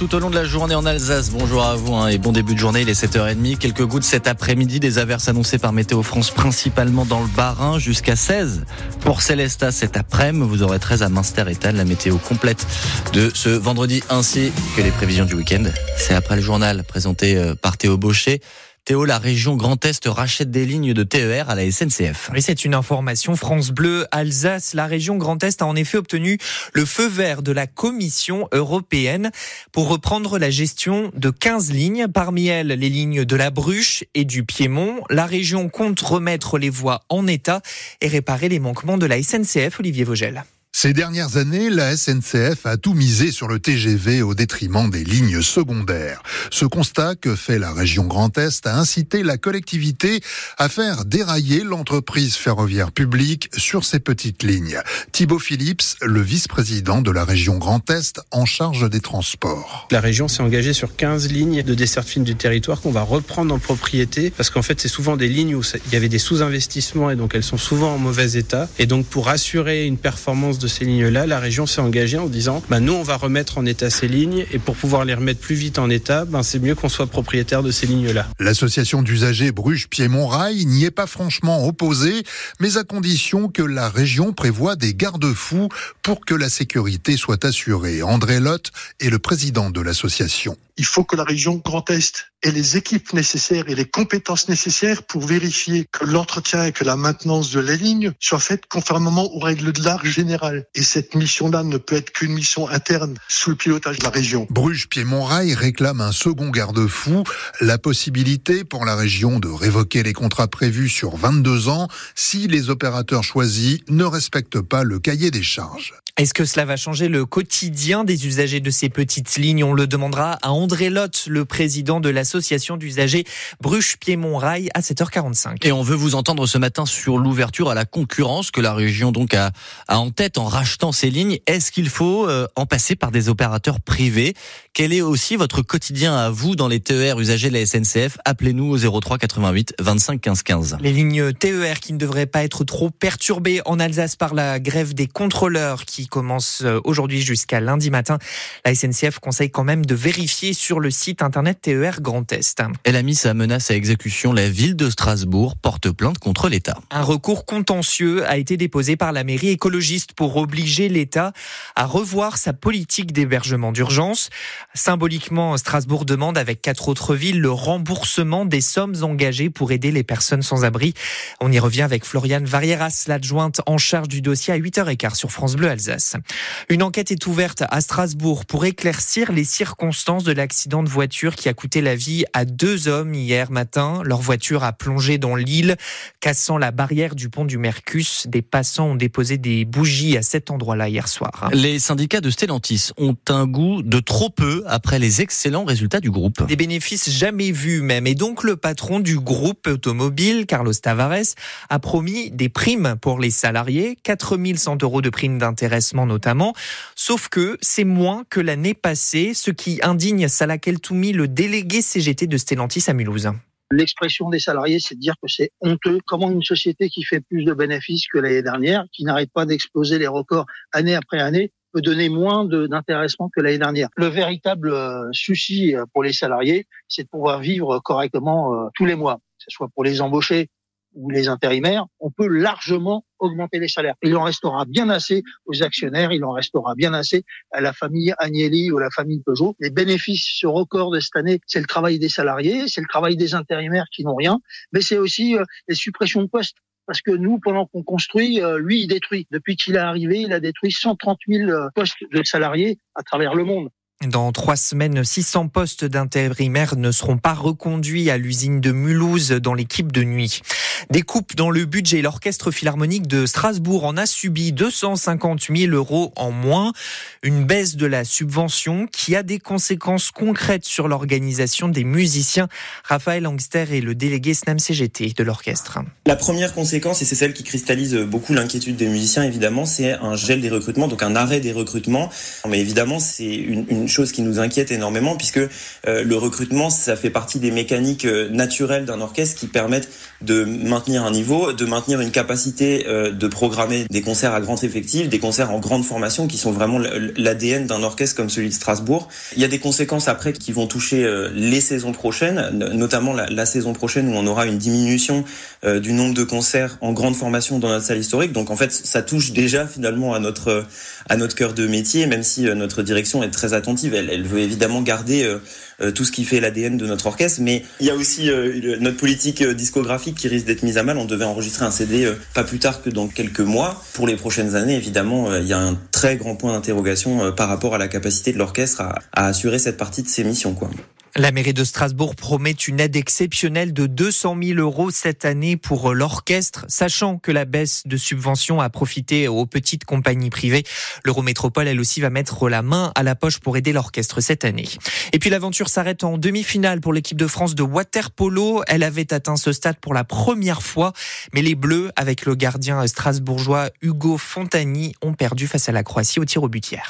tout au long de la journée en Alsace. Bonjour à vous hein, et bon début de journée. Il est 7h30. Quelques gouttes cet après-midi. Des averses annoncées par Météo France, principalement dans le Bas-Rhin, jusqu'à 16 pour Célestat cet après-midi. Vous aurez 13 à Münster et La météo complète de ce vendredi ainsi que les prévisions du week-end. C'est après le journal présenté euh, par Théo Baucher. La région Grand Est rachète des lignes de TER à la SNCF. Oui, c'est une information France Bleu Alsace. La région Grand Est a en effet obtenu le feu vert de la Commission européenne pour reprendre la gestion de 15 lignes, parmi elles les lignes de la Bruche et du Piémont. La région compte remettre les voies en état et réparer les manquements de la SNCF, Olivier Vogel. Ces dernières années, la SNCF a tout misé sur le TGV au détriment des lignes secondaires. Ce constat que fait la région Grand Est a incité la collectivité à faire dérailler l'entreprise ferroviaire publique sur ces petites lignes. Thibaut Phillips, le vice-président de la région Grand Est en charge des transports. La région s'est engagée sur 15 lignes de desserte fine du territoire qu'on va reprendre en propriété parce qu'en fait, c'est souvent des lignes où il y avait des sous-investissements et donc elles sont souvent en mauvais état. Et donc, pour assurer une performance de ces lignes-là, la région s'est engagée en disant bah, nous, on va remettre en état ces lignes et pour pouvoir les remettre plus vite en état, ben, c'est mieux qu'on soit propriétaire de ces lignes-là. L'association d'usagers Bruges-Piémont-Rail n'y est pas franchement opposée, mais à condition que la région prévoit des garde-fous pour que la sécurité soit assurée. André Lotte est le président de l'association. Il faut que la région Grand Est ait les équipes nécessaires et les compétences nécessaires pour vérifier que l'entretien et que la maintenance de la ligne soient faites conformément aux règles de l'art général. Et cette mission-là ne peut être qu'une mission interne sous le pilotage de la région. Bruges Piémont Rail réclame un second garde-fou, la possibilité pour la région de révoquer les contrats prévus sur 22 ans si les opérateurs choisis ne respectent pas le cahier des charges. Est-ce que cela va changer le quotidien des usagers de ces petites lignes? On le demandera à André Lotte, le président de l'association d'usagers Bruche-Piémont-Rail à 7h45. Et on veut vous entendre ce matin sur l'ouverture à la concurrence que la région donc a, en tête en rachetant ces lignes. Est-ce qu'il faut euh, en passer par des opérateurs privés? Quel est aussi votre quotidien à vous dans les TER usagers de la SNCF Appelez-nous au 03 88 25 15 15. Les lignes TER qui ne devraient pas être trop perturbées en Alsace par la grève des contrôleurs qui commence euh, aujourd'hui jusqu'à lundi matin. La SNCF conseille quand même de vérifier sur le site internet TER Grand Est. Elle a mis sa menace à exécution. La ville de Strasbourg porte plainte contre l'État. Un recours contentieux a été déposé par la mairie écologiste pour obliger l'État à revoir sa politique d'hébergement d'urgence. Symboliquement, Strasbourg demande avec quatre autres villes le remboursement des sommes engagées pour aider les personnes sans abri. On y revient avec Floriane Varieras, l'adjointe en charge du dossier à 8h15 sur France Bleu Alsace. Une enquête est ouverte à Strasbourg pour éclaircir les circonstances de l'accident de voiture qui a coûté la vie à deux hommes hier matin. Leur voiture a plongé dans l'île, cassant la barrière du pont du Mercus. Des passants ont déposé des bougies à cet endroit-là hier soir. Les syndicats de Stellantis ont un goût de trop peu après les excellents résultats du groupe. Des bénéfices jamais vus même. Et donc le patron du groupe automobile, Carlos Tavares, a promis des primes pour les salariés, 4100 euros de primes d'intérêt notamment. Sauf que c'est moins que l'année passée, ce qui indigne Salah Keltoumi, le délégué CGT de Stellantis à Mulhouse. L'expression des salariés, c'est de dire que c'est honteux. Comment une société qui fait plus de bénéfices que l'année dernière, qui n'arrête pas d'exploser les records année après année, peut donner moins d'intéressement que l'année dernière? Le véritable euh, souci euh, pour les salariés, c'est de pouvoir vivre correctement euh, tous les mois, que ce soit pour les embauchés, ou les intérimaires, on peut largement augmenter les salaires. Il en restera bien assez aux actionnaires, il en restera bien assez à la famille Agnelli ou à la famille Peugeot. Les bénéfices, ce record de cette année, c'est le travail des salariés, c'est le travail des intérimaires qui n'ont rien, mais c'est aussi euh, les suppressions de postes. Parce que nous, pendant qu'on construit, euh, lui, il détruit. Depuis qu'il est arrivé, il a détruit 130 000 euh, postes de salariés à travers le monde. Dans trois semaines, 600 postes d'intérimaires ne seront pas reconduits à l'usine de Mulhouse dans l'équipe de nuit. Des coupes dans le budget. L'orchestre philharmonique de Strasbourg en a subi 250 000 euros en moins. Une baisse de la subvention qui a des conséquences concrètes sur l'organisation des musiciens. Raphaël Angster est le délégué SNAM CGT de l'orchestre. La première conséquence, et c'est celle qui cristallise beaucoup l'inquiétude des musiciens, évidemment, c'est un gel des recrutements, donc un arrêt des recrutements. Mais évidemment, c'est une, une chose qui nous inquiète énormément puisque euh, le recrutement, ça fait partie des mécaniques euh, naturelles d'un orchestre qui permettent de maintenir un niveau, de maintenir une capacité euh, de programmer des concerts à grand effectif, des concerts en grande formation qui sont vraiment l'ADN d'un orchestre comme celui de Strasbourg. Il y a des conséquences après qui vont toucher les saisons prochaines, notamment la, la, saison prochaine où on aura une diminution du nombre de concerts en grande formation dans notre salle historique. Donc en fait, ça touche déjà finalement à notre à notre cœur de métier, même si notre direction est très attentive. Elle, veut évidemment garder euh, euh, tout ce qui fait l'ADN de notre orchestre, mais il y a aussi euh, notre politique discographique qui risque d'être mise à mal. On devait enregistrer un CD pas plus tard que dans quelques mois. Pour les prochaines années, évidemment, il y a un très grand point d'interrogation par rapport à la capacité de l'orchestre à, assurer cette partie de ses missions. La mairie de Strasbourg promet une aide exceptionnelle de 200 000 euros cette année pour l'orchestre, sachant que la baisse de subvention a profité aux petites compagnies privées. L'Eurométropole, elle aussi, va mettre la main à la poche pour aider l'orchestre cette année. Et puis l'aventure s'arrête en demi-finale pour l'équipe de France de waterpolo. Elle avait atteint ce stade pour la première fois, mais les Bleus, avec le gardien strasbourgeois Hugo Fontani, ont perdu face à la Croatie au tir au but hier.